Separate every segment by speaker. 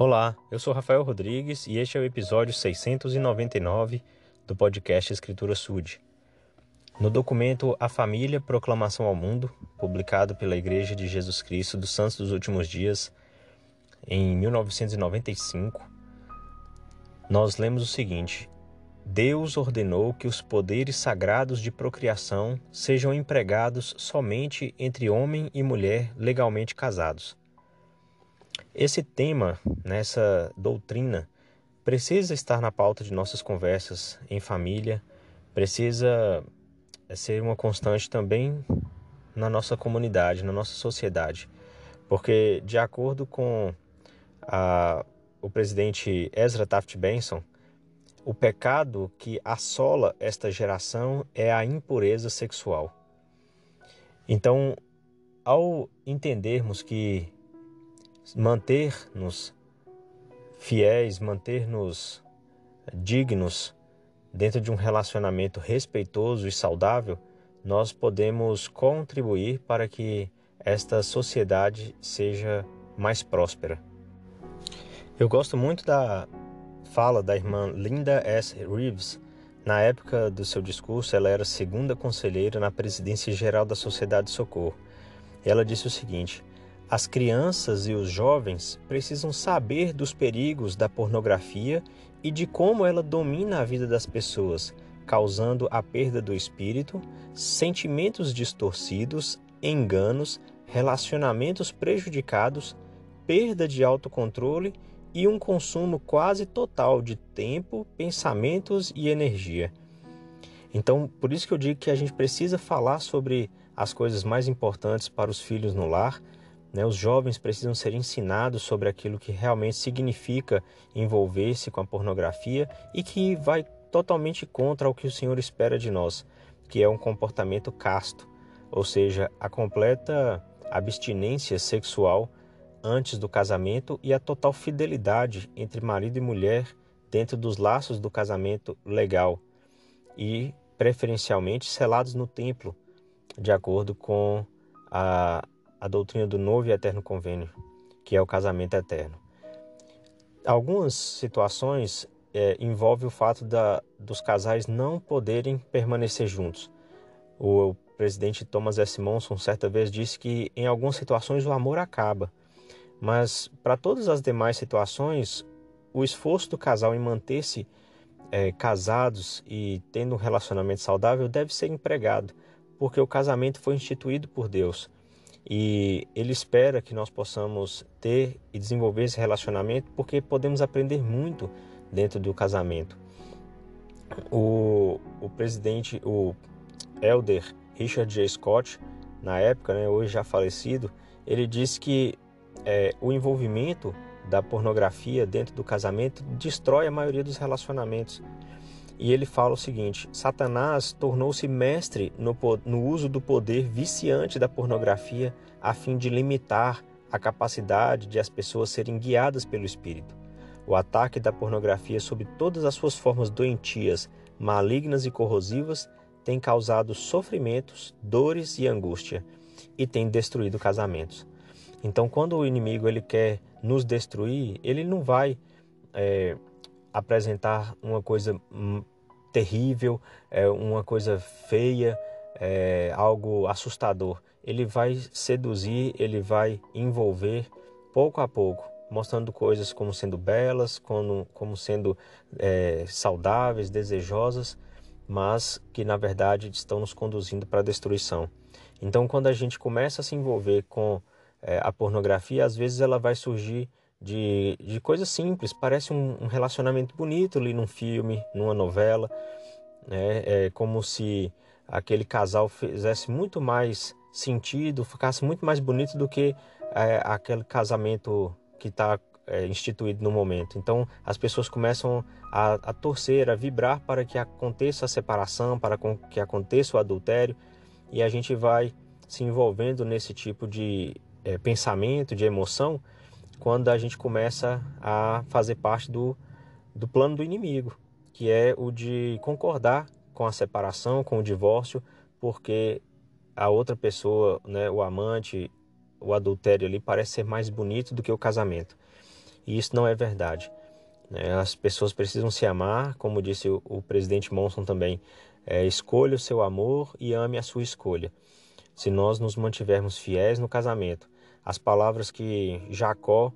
Speaker 1: Olá, eu sou Rafael Rodrigues e este é o episódio 699 do podcast Escritura Sud. No documento A Família Proclamação ao Mundo, publicado pela Igreja de Jesus Cristo dos Santos dos Últimos Dias em 1995, nós lemos o seguinte: Deus ordenou que os poderes sagrados de procriação sejam empregados somente entre homem e mulher legalmente casados esse tema, nessa doutrina, precisa estar na pauta de nossas conversas em família, precisa ser uma constante também na nossa comunidade, na nossa sociedade. Porque, de acordo com a, o presidente Ezra Taft Benson, o pecado que assola esta geração é a impureza sexual. Então, ao entendermos que manter-nos fiéis, manter-nos dignos dentro de um relacionamento respeitoso e saudável, nós podemos contribuir para que esta sociedade seja mais próspera. Eu gosto muito da fala da irmã Linda S. Reeves. Na época do seu discurso, ela era segunda conselheira na presidência geral da Sociedade de Socorro. Ela disse o seguinte: as crianças e os jovens precisam saber dos perigos da pornografia e de como ela domina a vida das pessoas, causando a perda do espírito, sentimentos distorcidos, enganos, relacionamentos prejudicados, perda de autocontrole e um consumo quase total de tempo, pensamentos e energia. Então, por isso que eu digo que a gente precisa falar sobre as coisas mais importantes para os filhos no lar né? Os jovens precisam ser ensinados sobre aquilo que realmente significa envolver-se com a pornografia e que vai totalmente contra o que o Senhor espera de nós, que é um comportamento casto, ou seja, a completa abstinência sexual antes do casamento e a total fidelidade entre marido e mulher dentro dos laços do casamento legal e preferencialmente selados no templo, de acordo com a a doutrina do novo e eterno convênio, que é o casamento eterno. Algumas situações é, envolvem o fato da, dos casais não poderem permanecer juntos. O, o presidente Thomas S. Monson certa vez disse que em algumas situações o amor acaba, mas para todas as demais situações, o esforço do casal em manter-se é, casados e tendo um relacionamento saudável deve ser empregado, porque o casamento foi instituído por Deus e ele espera que nós possamos ter e desenvolver esse relacionamento porque podemos aprender muito dentro do casamento. O, o presidente, o elder Richard J. Scott, na época, né, hoje já falecido, ele disse que é, o envolvimento da pornografia dentro do casamento destrói a maioria dos relacionamentos. E ele fala o seguinte: Satanás tornou-se mestre no, no uso do poder viciante da pornografia a fim de limitar a capacidade de as pessoas serem guiadas pelo espírito. O ataque da pornografia sob todas as suas formas doentias, malignas e corrosivas tem causado sofrimentos, dores e angústia e tem destruído casamentos. Então, quando o inimigo ele quer nos destruir, ele não vai é, apresentar uma coisa hum, terrível, é, uma coisa feia, é, algo assustador. Ele vai seduzir, ele vai envolver pouco a pouco, mostrando coisas como sendo belas, como, como sendo é, saudáveis, desejosas, mas que na verdade estão nos conduzindo para a destruição. Então, quando a gente começa a se envolver com é, a pornografia, às vezes ela vai surgir de, de coisas simples, parece um, um relacionamento bonito ali num filme, numa novela, né? é como se aquele casal fizesse muito mais sentido, ficasse muito mais bonito do que é, aquele casamento que está é, instituído no momento. Então as pessoas começam a, a, torcer, a vibrar para que aconteça a separação, para que aconteça o adultério, e a gente vai se envolvendo nesse tipo de é, pensamento, de emoção, quando a gente começa a fazer parte do, do plano do inimigo, que é o de concordar com a separação, com o divórcio, porque a outra pessoa, né, o amante, o adultério ali parece ser mais bonito do que o casamento. e isso não é verdade. É, as pessoas precisam se amar, como disse o, o presidente Monson também. É, escolha o seu amor e ame a sua escolha. Se nós nos mantivermos fiéis no casamento, as palavras que Jacó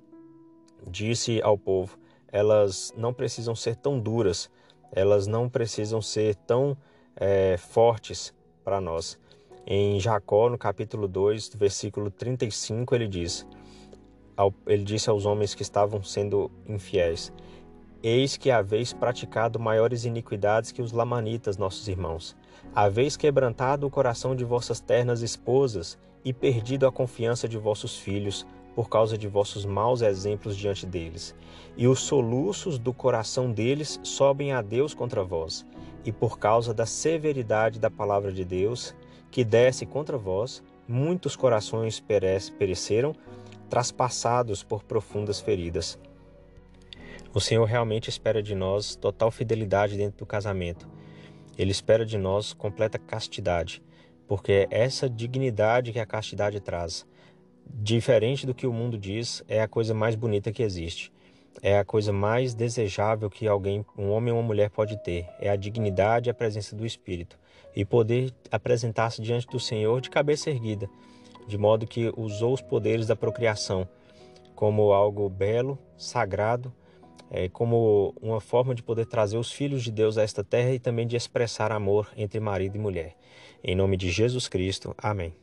Speaker 1: disse ao povo, elas não precisam ser tão duras, elas não precisam ser tão é, fortes para nós. Em Jacó, no capítulo 2, versículo 35, ele diz: ele disse aos homens que estavam sendo infiéis: Eis que haveis praticado maiores iniquidades que os lamanitas, nossos irmãos. Haveis quebrantado o coração de vossas ternas esposas e perdido a confiança de vossos filhos por causa de vossos maus exemplos diante deles. E os soluços do coração deles sobem a Deus contra vós. E por causa da severidade da palavra de Deus, que desce contra vós, muitos corações pereceram traspassados por profundas feridas. O Senhor realmente espera de nós total fidelidade dentro do casamento. Ele espera de nós completa castidade, porque essa dignidade que a castidade traz. Diferente do que o mundo diz, é a coisa mais bonita que existe. É a coisa mais desejável que alguém, um homem ou uma mulher pode ter. É a dignidade e a presença do Espírito. E poder apresentar-se diante do Senhor de cabeça erguida de modo que usou os poderes da procriação como algo belo, sagrado, é, como uma forma de poder trazer os filhos de Deus a esta terra e também de expressar amor entre marido e mulher. Em nome de Jesus Cristo. Amém.